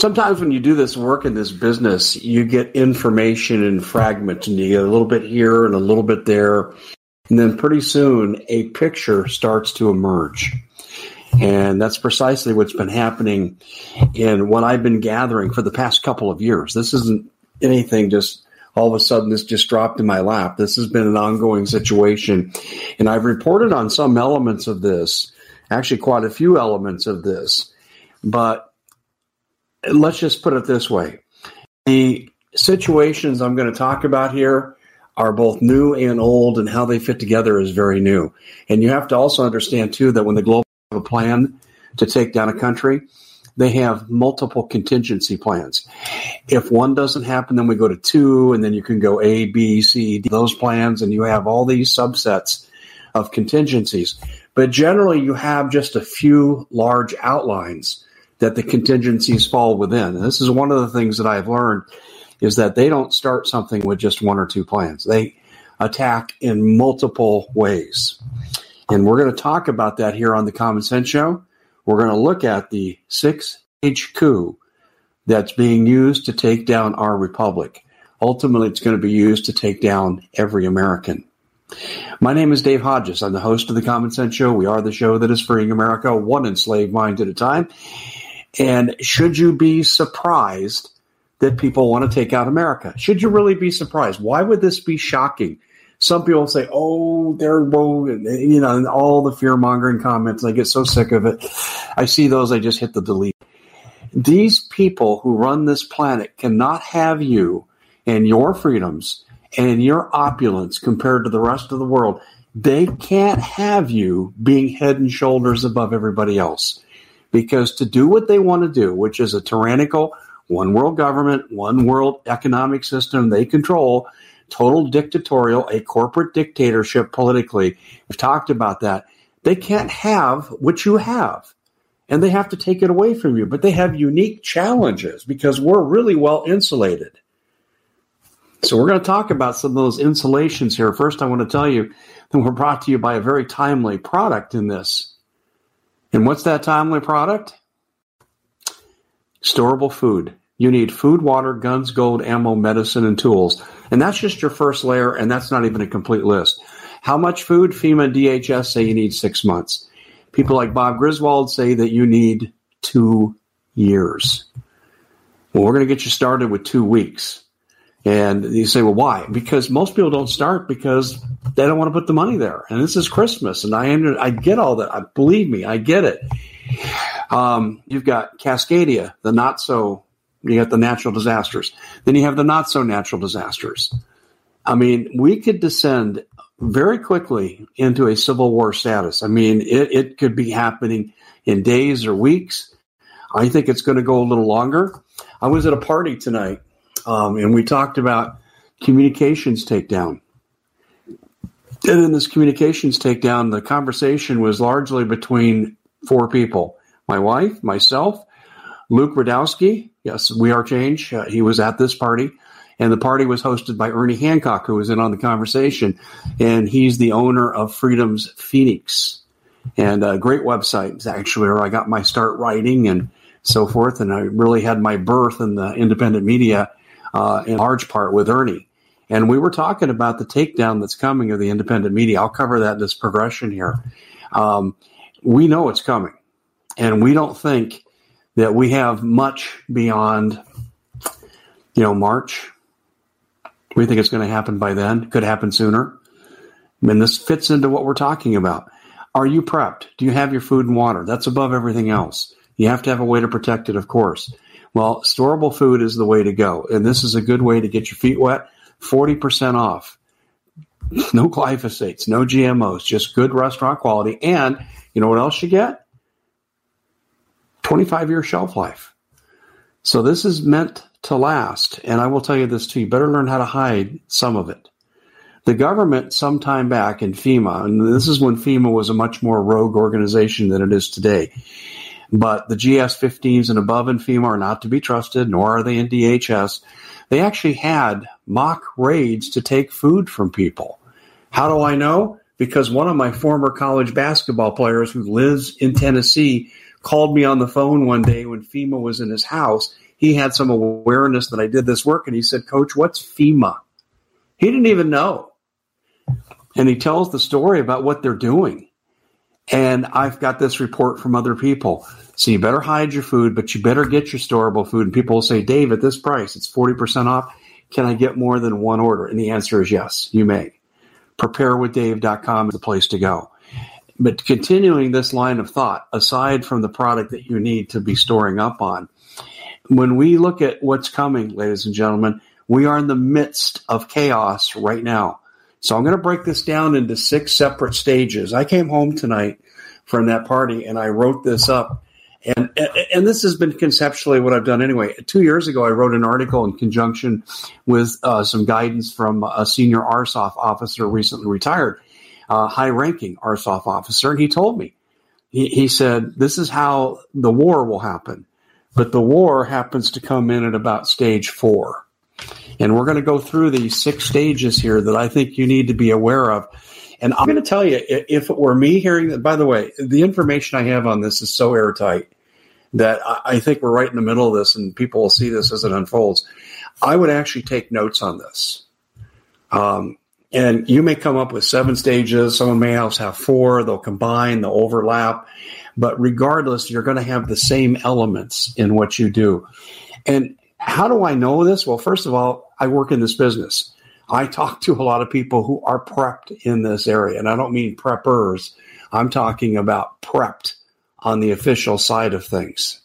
Sometimes when you do this work in this business, you get information in fragments and you get a little bit here and a little bit there. And then pretty soon a picture starts to emerge. And that's precisely what's been happening in what I've been gathering for the past couple of years. This isn't anything just all of a sudden this just dropped in my lap. This has been an ongoing situation. And I've reported on some elements of this, actually, quite a few elements of this. But let's just put it this way the situations I'm going to talk about here are both new and old, and how they fit together is very new. And you have to also understand, too, that when the global have a plan to take down a country, they have multiple contingency plans. If one doesn't happen, then we go to two, and then you can go A, B, C, D, those plans, and you have all these subsets of contingencies. But generally, you have just a few large outlines that the contingencies fall within. And this is one of the things that I've learned is that they don't start something with just one or two plans. They attack in multiple ways. And we're going to talk about that here on the Common Sense Show. We're going to look at the six stage coup that's being used to take down our republic. Ultimately, it's going to be used to take down every American. My name is Dave Hodges. I'm the host of the Common Sense Show. We are the show that is freeing America one enslaved mind at a time. And should you be surprised that people want to take out America? Should you really be surprised? Why would this be shocking? Some people say, "Oh, they're woe," you know, and all the fear mongering comments. I get so sick of it. I see those, I just hit the delete. These people who run this planet cannot have you and your freedoms and your opulence compared to the rest of the world. They can't have you being head and shoulders above everybody else because to do what they want to do, which is a tyrannical one world government, one world economic system they control, total dictatorial, a corporate dictatorship politically. We've talked about that. They can't have what you have. And they have to take it away from you. But they have unique challenges because we're really well insulated. So we're going to talk about some of those insulations here. First, I want to tell you that we're brought to you by a very timely product in this. And what's that timely product? Storable food. You need food, water, guns, gold, ammo, medicine, and tools. And that's just your first layer, and that's not even a complete list. How much food? FEMA and DHS say you need six months. People like Bob Griswold say that you need two years. Well, we're going to get you started with two weeks. And you say, well, why? Because most people don't start because they don't want to put the money there. And this is Christmas, and I am, I get all that. I believe me, I get it. Um, you've got Cascadia, the not so. You got the natural disasters. Then you have the not so natural disasters. I mean, we could descend very quickly into a civil war status. I mean, it, it could be happening in days or weeks. I think it's going to go a little longer. I was at a party tonight um, and we talked about communications takedown. And in this communications takedown, the conversation was largely between four people my wife, myself, Luke Rudkowski. Yes, We Are Change. Uh, he was at this party. And the party was hosted by Ernie Hancock, who was in on the conversation. And he's the owner of Freedom's Phoenix. And a great website, it's actually, where I got my start writing and so forth. And I really had my birth in the independent media uh, in large part with Ernie. And we were talking about the takedown that's coming of the independent media. I'll cover that in this progression here. Um, we know it's coming, and we don't think that we have much beyond, you know, March. We think it's going to happen by then. Could happen sooner. I mean, this fits into what we're talking about. Are you prepped? Do you have your food and water? That's above everything else. You have to have a way to protect it, of course. Well, storable food is the way to go. And this is a good way to get your feet wet. 40% off. No glyphosates, no GMOs, just good restaurant quality. And you know what else you get? 25 year shelf life. So this is meant to last. And I will tell you this too you better learn how to hide some of it. The government, some time back in FEMA, and this is when FEMA was a much more rogue organization than it is today, but the GS-15s and above in FEMA are not to be trusted, nor are they in DHS. They actually had mock raids to take food from people. How do I know? Because one of my former college basketball players who lives in Tennessee called me on the phone one day when FEMA was in his house. He had some awareness that I did this work, and he said, Coach, what's FEMA? He didn't even know. And he tells the story about what they're doing. And I've got this report from other people. So you better hide your food, but you better get your storable food. And people will say, Dave, at this price, it's 40% off. Can I get more than one order? And the answer is yes, you may. Preparewithdave.com is the place to go. But continuing this line of thought, aside from the product that you need to be storing up on, when we look at what's coming, ladies and gentlemen, we are in the midst of chaos right now. So I'm going to break this down into six separate stages. I came home tonight from that party and I wrote this up. And, and this has been conceptually what I've done anyway. Two years ago, I wrote an article in conjunction with uh, some guidance from a senior RSOF officer recently retired, uh, high ranking RSOF officer. And he told me, he, he said, this is how the war will happen. But the war happens to come in at about stage four. And we're going to go through these six stages here that I think you need to be aware of. And I'm going to tell you, if it were me hearing that, by the way, the information I have on this is so airtight that I think we're right in the middle of this and people will see this as it unfolds. I would actually take notes on this. Um, and you may come up with seven stages. Someone may else have four. They'll combine, they'll overlap. But regardless, you're going to have the same elements in what you do. And how do I know this? Well, first of all, I work in this business. I talk to a lot of people who are prepped in this area, and I don't mean preppers. I'm talking about prepped on the official side of things.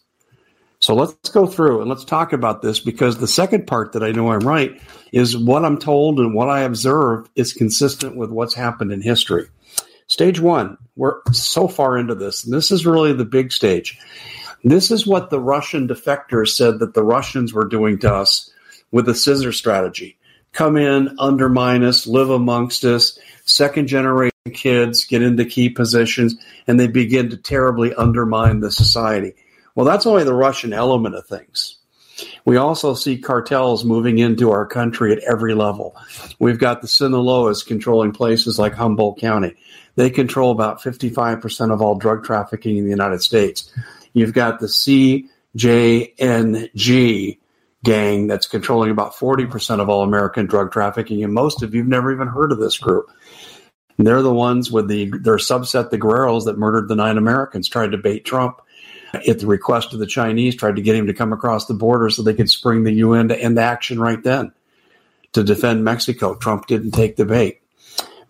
So let's go through and let's talk about this because the second part that I know I'm right is what I'm told and what I observe is consistent with what's happened in history. Stage one, we're so far into this, and this is really the big stage. This is what the Russian defectors said that the Russians were doing to us with the scissor strategy. Come in, undermine us, live amongst us, second generation kids get into key positions, and they begin to terribly undermine the society. Well, that's only the Russian element of things. We also see cartels moving into our country at every level. We've got the Sinaloas controlling places like Humboldt County. They control about 55% of all drug trafficking in the United States. You've got the CJNG gang that's controlling about 40% of all American drug trafficking, and most of you've never even heard of this group. And they're the ones with the their subset, the Guerrillos, that murdered the nine Americans, tried to bait Trump at the request of the Chinese, tried to get him to come across the border so they could spring the UN to end action right then. to defend Mexico. Trump didn't take the bait.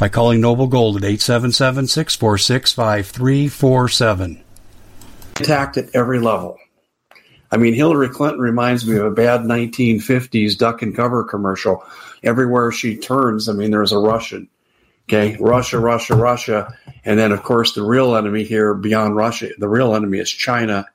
by calling Noble Gold at 877 646 5347. Attacked at every level. I mean, Hillary Clinton reminds me of a bad 1950s duck and cover commercial. Everywhere she turns, I mean, there's a Russian. Okay, Russia, Russia, Russia. And then, of course, the real enemy here beyond Russia, the real enemy is China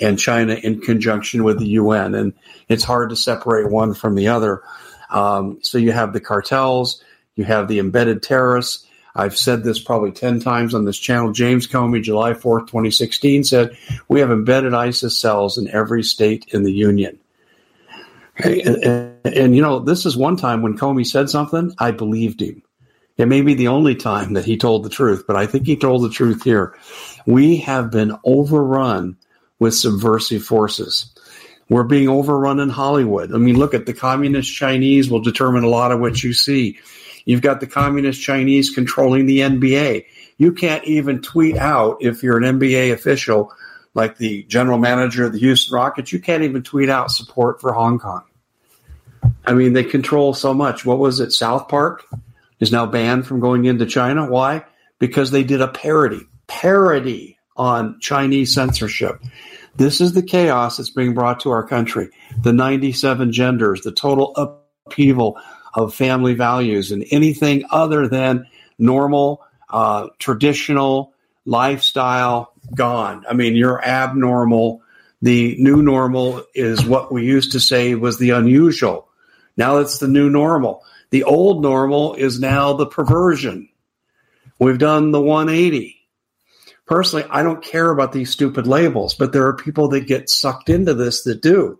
and China in conjunction with the UN. And it's hard to separate one from the other. Um, so you have the cartels, you have the embedded terrorists. I've said this probably 10 times on this channel. James Comey, July 4th, 2016, said, We have embedded ISIS cells in every state in the Union. And, and, and, you know, this is one time when Comey said something, I believed him. It may be the only time that he told the truth, but I think he told the truth here. We have been overrun with subversive forces. We're being overrun in Hollywood. I mean, look at the communist Chinese will determine a lot of what you see. You've got the communist Chinese controlling the NBA. You can't even tweet out if you're an NBA official, like the general manager of the Houston Rockets, you can't even tweet out support for Hong Kong. I mean, they control so much. What was it? South Park is now banned from going into China. Why? Because they did a parody, parody on Chinese censorship. This is the chaos that's being brought to our country. The 97 genders, the total upheaval of family values and anything other than normal, uh, traditional lifestyle gone. I mean, you're abnormal. The new normal is what we used to say was the unusual. Now it's the new normal. The old normal is now the perversion. We've done the 180. Personally, I don't care about these stupid labels, but there are people that get sucked into this that do.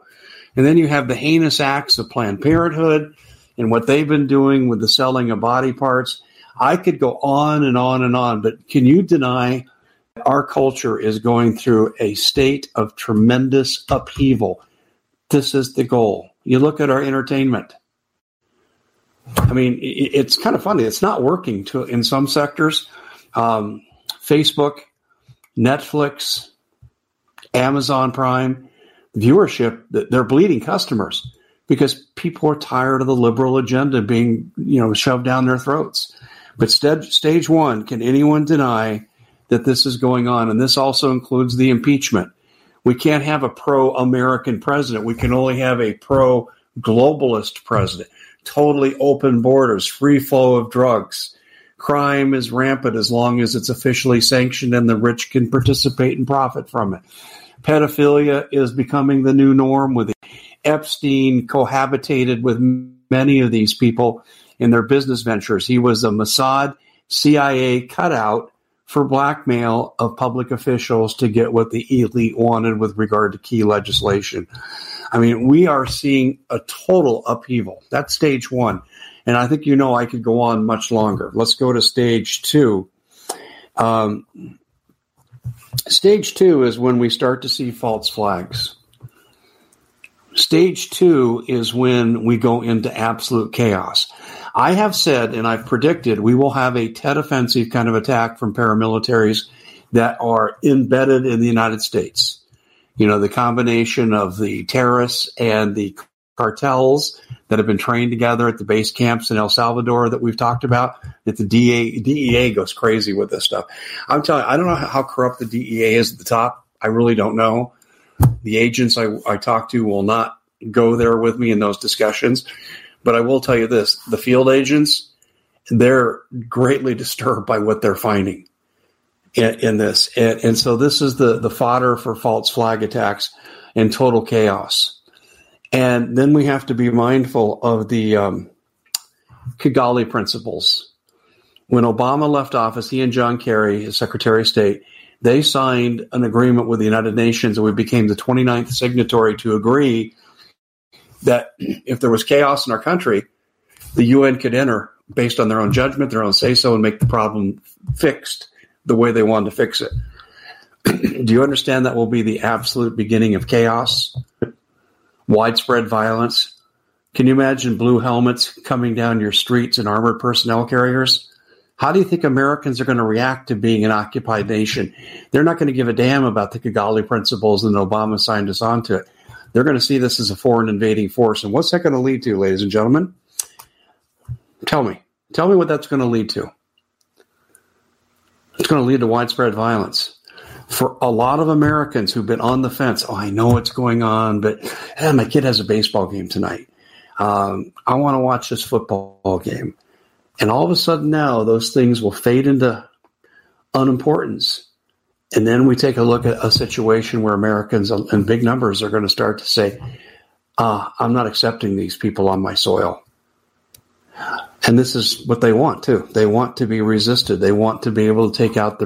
And then you have the heinous acts of Planned Parenthood, and what they've been doing with the selling of body parts. I could go on and on and on, but can you deny our culture is going through a state of tremendous upheaval? This is the goal. You look at our entertainment. I mean, it's kind of funny. It's not working to in some sectors. Um, Facebook, Netflix, Amazon Prime, viewership, they're bleeding customers because people are tired of the liberal agenda being, you know, shoved down their throats. But st- stage one, can anyone deny that this is going on? And this also includes the impeachment. We can't have a pro American president. We can only have a pro globalist president. Totally open borders, free flow of drugs. Crime is rampant as long as it's officially sanctioned and the rich can participate and profit from it. Pedophilia is becoming the new norm with Epstein cohabitated with many of these people in their business ventures. He was a Mossad CIA cutout for blackmail of public officials to get what the elite wanted with regard to key legislation. I mean, we are seeing a total upheaval. That's stage one. And I think you know I could go on much longer. Let's go to stage two. Um, stage two is when we start to see false flags. Stage two is when we go into absolute chaos. I have said and I've predicted we will have a Tet offensive kind of attack from paramilitaries that are embedded in the United States. You know, the combination of the terrorists and the cartels that have been trained together at the base camps in El Salvador that we've talked about, that the DA, DEA goes crazy with this stuff. I'm telling you, I don't know how corrupt the DEA is at the top. I really don't know. The agents I, I talk to will not go there with me in those discussions. But I will tell you this the field agents, they're greatly disturbed by what they're finding in, in this. And, and, so this is the, the fodder for false flag attacks and total chaos. And then we have to be mindful of the um, Kigali principles. When Obama left office, he and John Kerry, his Secretary of State, they signed an agreement with the United Nations and we became the 29th signatory to agree that if there was chaos in our country, the UN could enter based on their own judgment, their own say so, and make the problem fixed the way they wanted to fix it. Do you understand that will be the absolute beginning of chaos, widespread violence? Can you imagine blue helmets coming down your streets and armored personnel carriers? How do you think Americans are going to react to being an occupied nation? They're not going to give a damn about the Kigali principles and Obama signed us onto it. They're going to see this as a foreign invading force. And what's that going to lead to, ladies and gentlemen? Tell me. Tell me what that's going to lead to. It's going to lead to widespread violence. For a lot of Americans who've been on the fence, oh, I know what's going on, but eh, my kid has a baseball game tonight. Um, I want to watch this football game. And all of a sudden now, those things will fade into unimportance. And then we take a look at a situation where Americans in big numbers are going to start to say, uh, I'm not accepting these people on my soil. And this is what they want too. They want to be resisted. They want to be able to take out the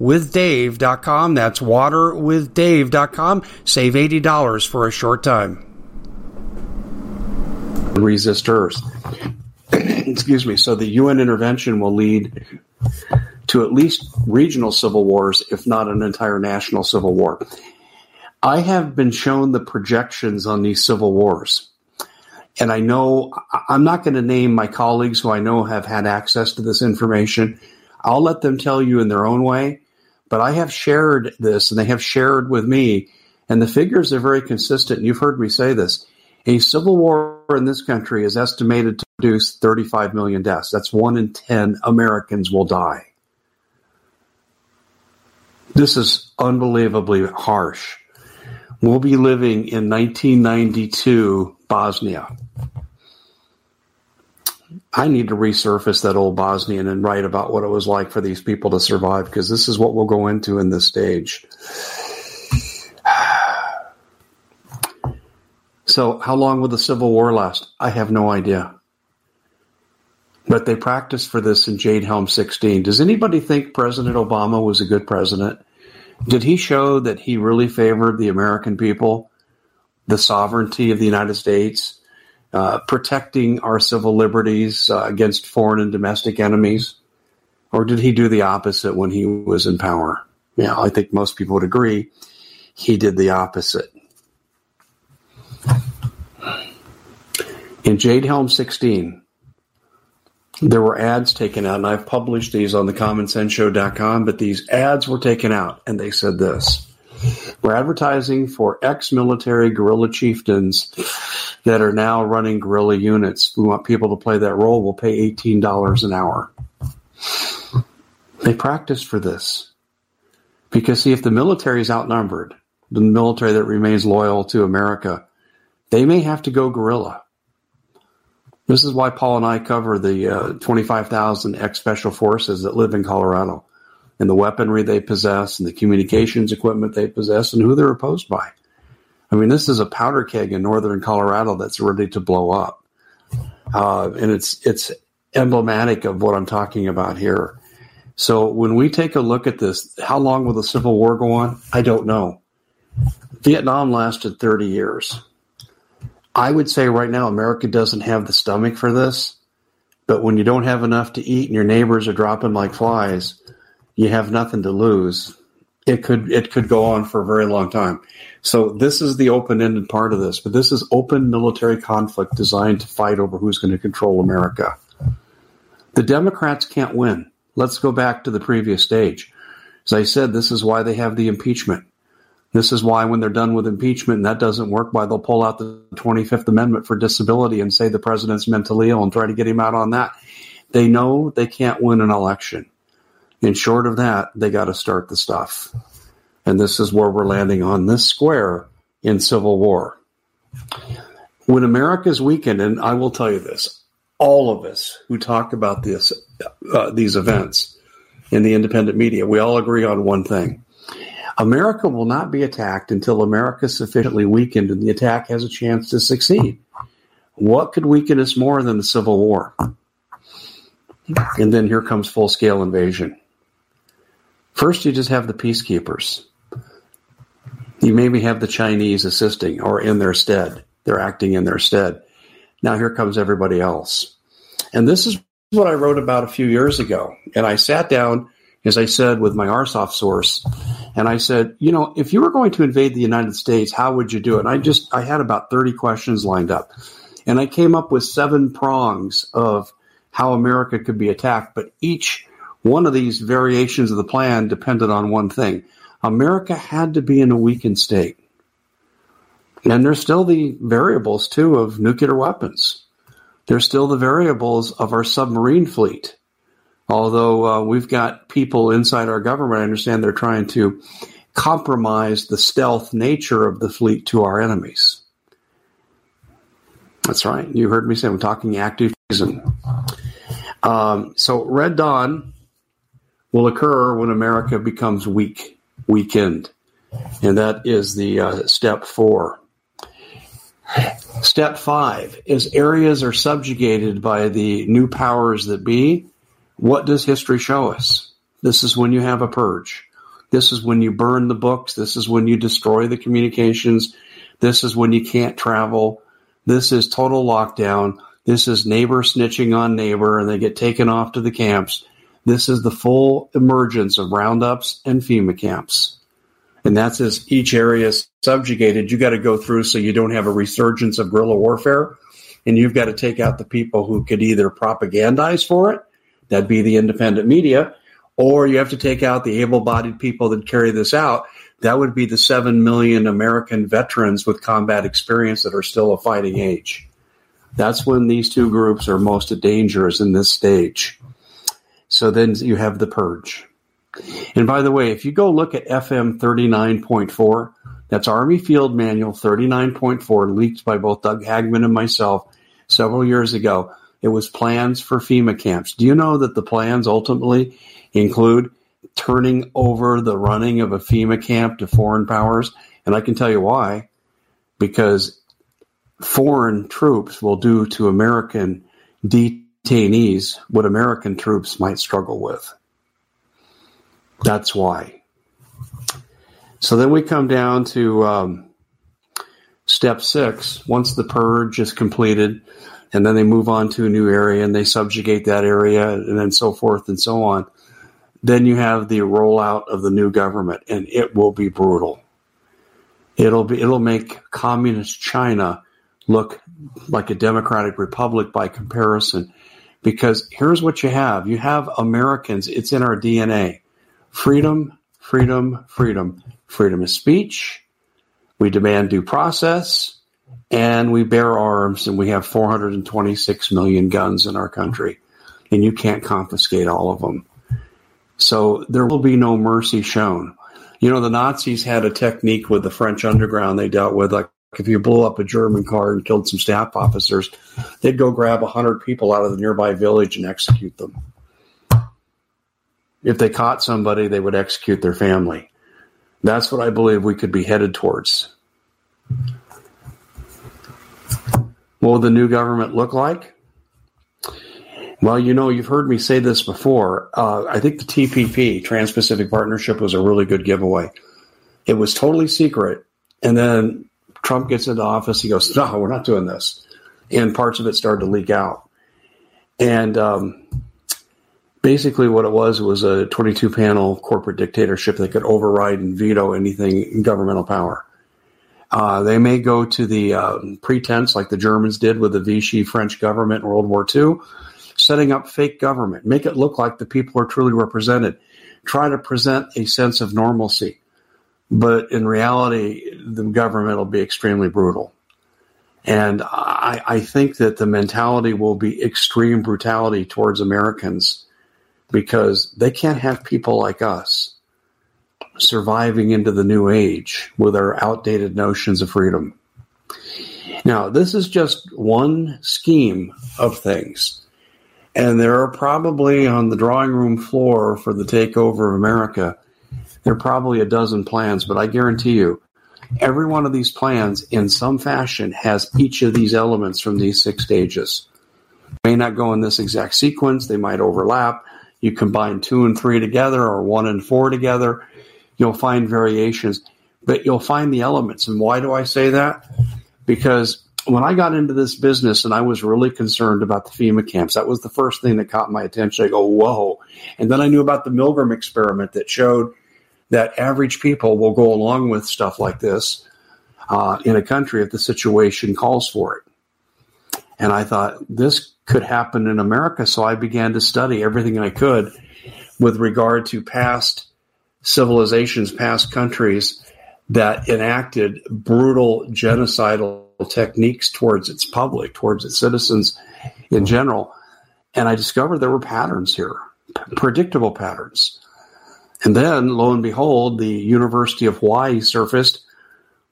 waterwithdave.com. That's waterwithdave.com. Save $80 for a short time. Resistors. Excuse me. So the UN intervention will lead to at least regional civil wars, if not an entire national civil war. I have been shown the projections on these civil wars. And I know I'm not going to name my colleagues who I know have had access to this information. I'll let them tell you in their own way. But I have shared this and they have shared with me, and the figures are very consistent. You've heard me say this. A civil war in this country is estimated to produce 35 million deaths. That's one in 10 Americans will die. This is unbelievably harsh. We'll be living in 1992 Bosnia. I need to resurface that old Bosnian and write about what it was like for these people to survive because this is what we'll go into in this stage. So, how long will the Civil War last? I have no idea. But they practiced for this in Jade Helm 16. Does anybody think President Obama was a good president? Did he show that he really favored the American people, the sovereignty of the United States? Uh, protecting our civil liberties uh, against foreign and domestic enemies. Or did he do the opposite when he was in power? Yeah, I think most people would agree he did the opposite. In Jade Helm 16, there were ads taken out, and I've published these on the commonsenseshow.com, but these ads were taken out, and they said this. We're advertising for ex-military guerrilla chieftains that are now running guerrilla units. We want people to play that role. We'll pay $18 an hour. They practice for this. Because see, if the military is outnumbered, the military that remains loyal to America, they may have to go guerrilla. This is why Paul and I cover the uh, 25,000 ex special forces that live in Colorado and the weaponry they possess and the communications equipment they possess and who they're opposed by. I mean, this is a powder keg in northern Colorado that's ready to blow up. Uh, and it's, it's emblematic of what I'm talking about here. So when we take a look at this, how long will the Civil War go on? I don't know. Vietnam lasted 30 years. I would say right now America doesn't have the stomach for this. But when you don't have enough to eat and your neighbors are dropping like flies, you have nothing to lose. It could it could go on for a very long time. So this is the open-ended part of this, but this is open military conflict designed to fight over who's going to control America. The Democrats can't win. Let's go back to the previous stage. As I said, this is why they have the impeachment. This is why when they're done with impeachment and that doesn't work, why they'll pull out the 25th Amendment for disability and say the president's mentally ill and try to get him out on that. They know they can't win an election. And short of that, they got to start the stuff. And this is where we're landing on this square in Civil War. When America's weakened, and I will tell you this, all of us who talk about this, uh, these events in the independent media, we all agree on one thing America will not be attacked until America is sufficiently weakened and the attack has a chance to succeed. What could weaken us more than the Civil War? And then here comes full scale invasion. First, you just have the peacekeepers. You maybe have the Chinese assisting or in their stead. They're acting in their stead. Now here comes everybody else. And this is what I wrote about a few years ago. And I sat down as I said, with my RSOF source. And I said, you know, if you were going to invade the United States, how would you do it? And I just, I had about 30 questions lined up. And I came up with seven prongs of how America could be attacked. But each one of these variations of the plan depended on one thing. America had to be in a weakened state. And there's still the variables, too, of nuclear weapons. There's still the variables of our submarine fleet Although uh, we've got people inside our government, I understand they're trying to compromise the stealth nature of the fleet to our enemies. That's right. You heard me say I'm talking active treason. Um, so Red Dawn will occur when America becomes weak, weakened, and that is the uh, step four. Step five is areas are subjugated by the new powers that be what does history show us? This is when you have a purge. This is when you burn the books. This is when you destroy the communications. This is when you can't travel. This is total lockdown. This is neighbor snitching on neighbor and they get taken off to the camps. This is the full emergence of roundups and FEMA camps. And that's as each area is subjugated. You got to go through so you don't have a resurgence of guerrilla warfare. And you've got to take out the people who could either propagandize for it That'd be the independent media. Or you have to take out the able bodied people that carry this out. That would be the 7 million American veterans with combat experience that are still of fighting age. That's when these two groups are most dangerous in this stage. So then you have the purge. And by the way, if you go look at FM 39.4, that's Army Field Manual 39.4, leaked by both Doug Hagmann and myself several years ago. It was plans for FEMA camps. Do you know that the plans ultimately include turning over the running of a FEMA camp to foreign powers? And I can tell you why. Because foreign troops will do to American detainees what American troops might struggle with. That's why. So then we come down to um, step six. Once the purge is completed, and then they move on to a new area and they subjugate that area and then so forth and so on. then you have the rollout of the new government, and it will be brutal. It'll be it'll make communist China look like a democratic republic by comparison. Because here's what you have. You have Americans, it's in our DNA. Freedom, freedom, freedom. Freedom of speech. We demand due process and we bear arms and we have 426 million guns in our country and you can't confiscate all of them. So there will be no mercy shown. You know, the Nazis had a technique with the French underground they dealt with. Like if you blew up a German car and killed some staff officers, they'd go grab 100 people out of the nearby village and execute them. If they caught somebody, they would execute their family. That's what I believe we could be headed towards. What will the new government look like? Well, you know, you've heard me say this before. Uh, I think the TPP, Trans Pacific Partnership, was a really good giveaway. It was totally secret. And then Trump gets into office. He goes, No, we're not doing this. And parts of it started to leak out. And um, basically, what it was was a 22 panel corporate dictatorship that could override and veto anything in governmental power. Uh, they may go to the uh, pretense, like the Germans did with the Vichy French government in World War II setting up fake government, make it look like the people are truly represented, try to present a sense of normalcy. But in reality, the government will be extremely brutal. And I, I think that the mentality will be extreme brutality towards Americans because they can't have people like us surviving into the new age with our outdated notions of freedom. Now, this is just one scheme of things. And there are probably on the drawing room floor for the takeover of America, there are probably a dozen plans, but I guarantee you, every one of these plans in some fashion has each of these elements from these six stages. May not go in this exact sequence, they might overlap. You combine two and three together or one and four together, you'll find variations, but you'll find the elements. And why do I say that? Because when I got into this business and I was really concerned about the FEMA camps, that was the first thing that caught my attention. I go, whoa. And then I knew about the Milgram experiment that showed that average people will go along with stuff like this uh, in a country if the situation calls for it. And I thought this could happen in America. So I began to study everything I could with regard to past civilizations, past countries that enacted brutal genocidal techniques towards its public, towards its citizens in general. And I discovered there were patterns here, predictable patterns. And then, lo and behold, the University of Hawaii surfaced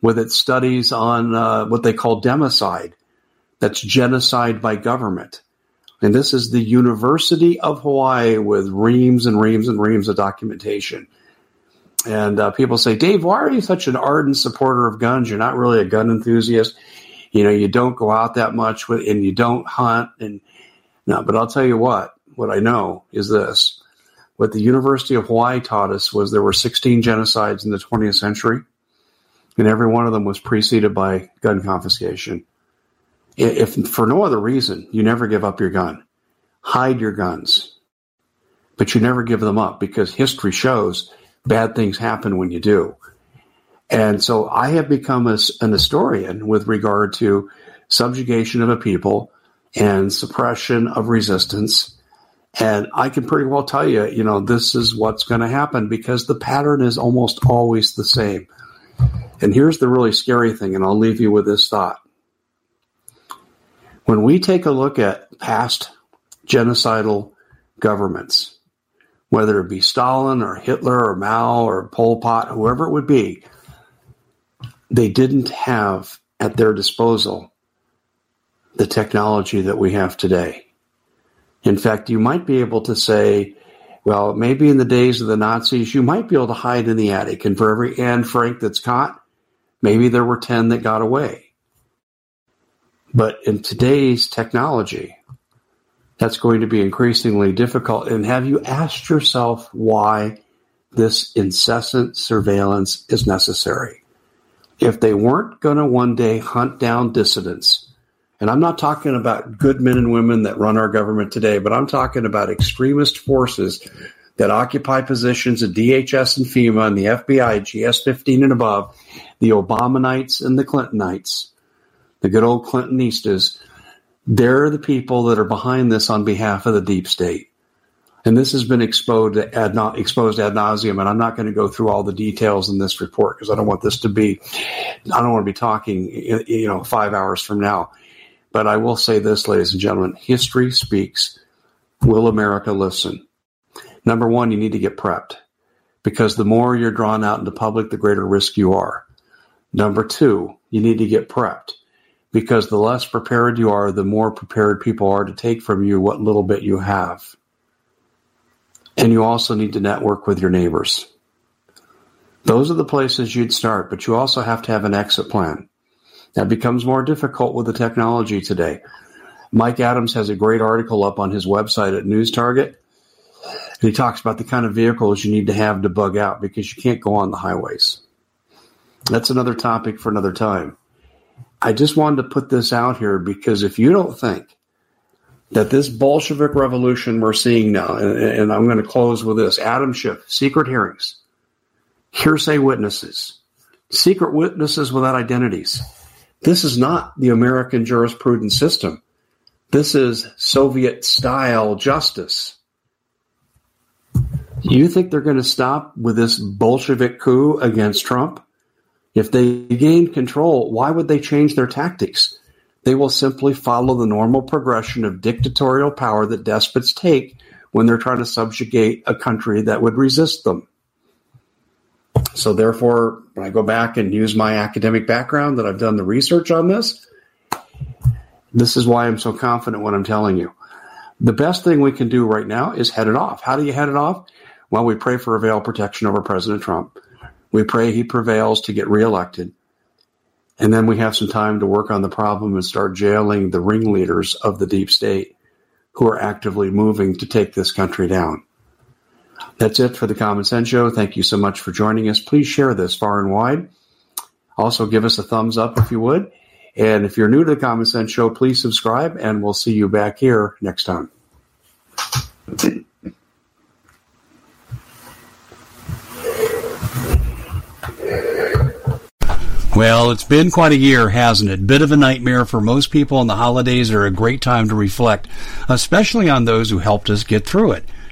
with its studies on uh, what they call democide. That's genocide by government. And this is the University of Hawaii with reams and reams and reams of documentation. And uh, people say, Dave, why are you such an ardent supporter of guns? You're not really a gun enthusiast you know, you don't go out that much with, and you don't hunt and no, but I'll tell you what, what I know is this. What the University of Hawaii taught us was there were 16 genocides in the 20th century, and every one of them was preceded by gun confiscation. If for no other reason, you never give up your gun. Hide your guns, but you never give them up because history shows bad things happen when you do. And so I have become a, an historian with regard to subjugation of a people and suppression of resistance. And I can pretty well tell you, you know, this is what's going to happen because the pattern is almost always the same. And here's the really scary thing, and I'll leave you with this thought. When we take a look at past genocidal governments, whether it be Stalin or Hitler or Mao or Pol Pot, whoever it would be, they didn't have at their disposal the technology that we have today. In fact, you might be able to say, well, maybe in the days of the Nazis, you might be able to hide in the attic, and for every Anne Frank that's caught, maybe there were 10 that got away. But in today's technology, that's going to be increasingly difficult. And have you asked yourself why this incessant surveillance is necessary? if they weren't going to one day hunt down dissidents, and I'm not talking about good men and women that run our government today, but I'm talking about extremist forces that occupy positions at DHS and FEMA and the FBI, GS 15 and above, the Obamanites and the Clintonites, the good old Clintonistas, they're the people that are behind this on behalf of the deep state. And this has been exposed ad, exposed ad nauseum, and I'm not going to go through all the details in this report because I don't want this to be, I don't want to be talking, you know, five hours from now. But I will say this, ladies and gentlemen, history speaks. Will America listen? Number one, you need to get prepped because the more you're drawn out into public, the greater risk you are. Number two, you need to get prepped because the less prepared you are, the more prepared people are to take from you what little bit you have. And you also need to network with your neighbors. Those are the places you'd start, but you also have to have an exit plan. That becomes more difficult with the technology today. Mike Adams has a great article up on his website at News Target. And he talks about the kind of vehicles you need to have to bug out because you can't go on the highways. That's another topic for another time. I just wanted to put this out here because if you don't think that this Bolshevik revolution we're seeing now, and, and I'm going to close with this Adam Schiff, secret hearings, hearsay witnesses, secret witnesses without identities. This is not the American jurisprudence system. This is Soviet style justice. You think they're going to stop with this Bolshevik coup against Trump? If they gain control, why would they change their tactics? They will simply follow the normal progression of dictatorial power that despots take when they're trying to subjugate a country that would resist them. So, therefore, when I go back and use my academic background that I've done the research on this, this is why I'm so confident when I'm telling you. The best thing we can do right now is head it off. How do you head it off? Well, we pray for a veil protection over President Trump. We pray he prevails to get reelected. And then we have some time to work on the problem and start jailing the ringleaders of the deep state who are actively moving to take this country down. That's it for the Common Sense Show. Thank you so much for joining us. Please share this far and wide. Also, give us a thumbs up if you would. And if you're new to the Common Sense Show, please subscribe, and we'll see you back here next time. Well, it's been quite a year, hasn't it? Bit of a nightmare for most people, and the holidays are a great time to reflect, especially on those who helped us get through it.